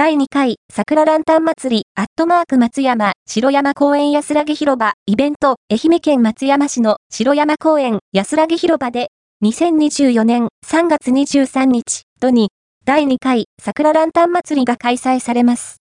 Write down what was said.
第2回桜ランタン祭りアットマーク松山城山公園安らぎ広場イベント愛媛県松山市の城山公園安らぎ広場で2024年3月23日土に第2回桜ランタン祭りが開催されます。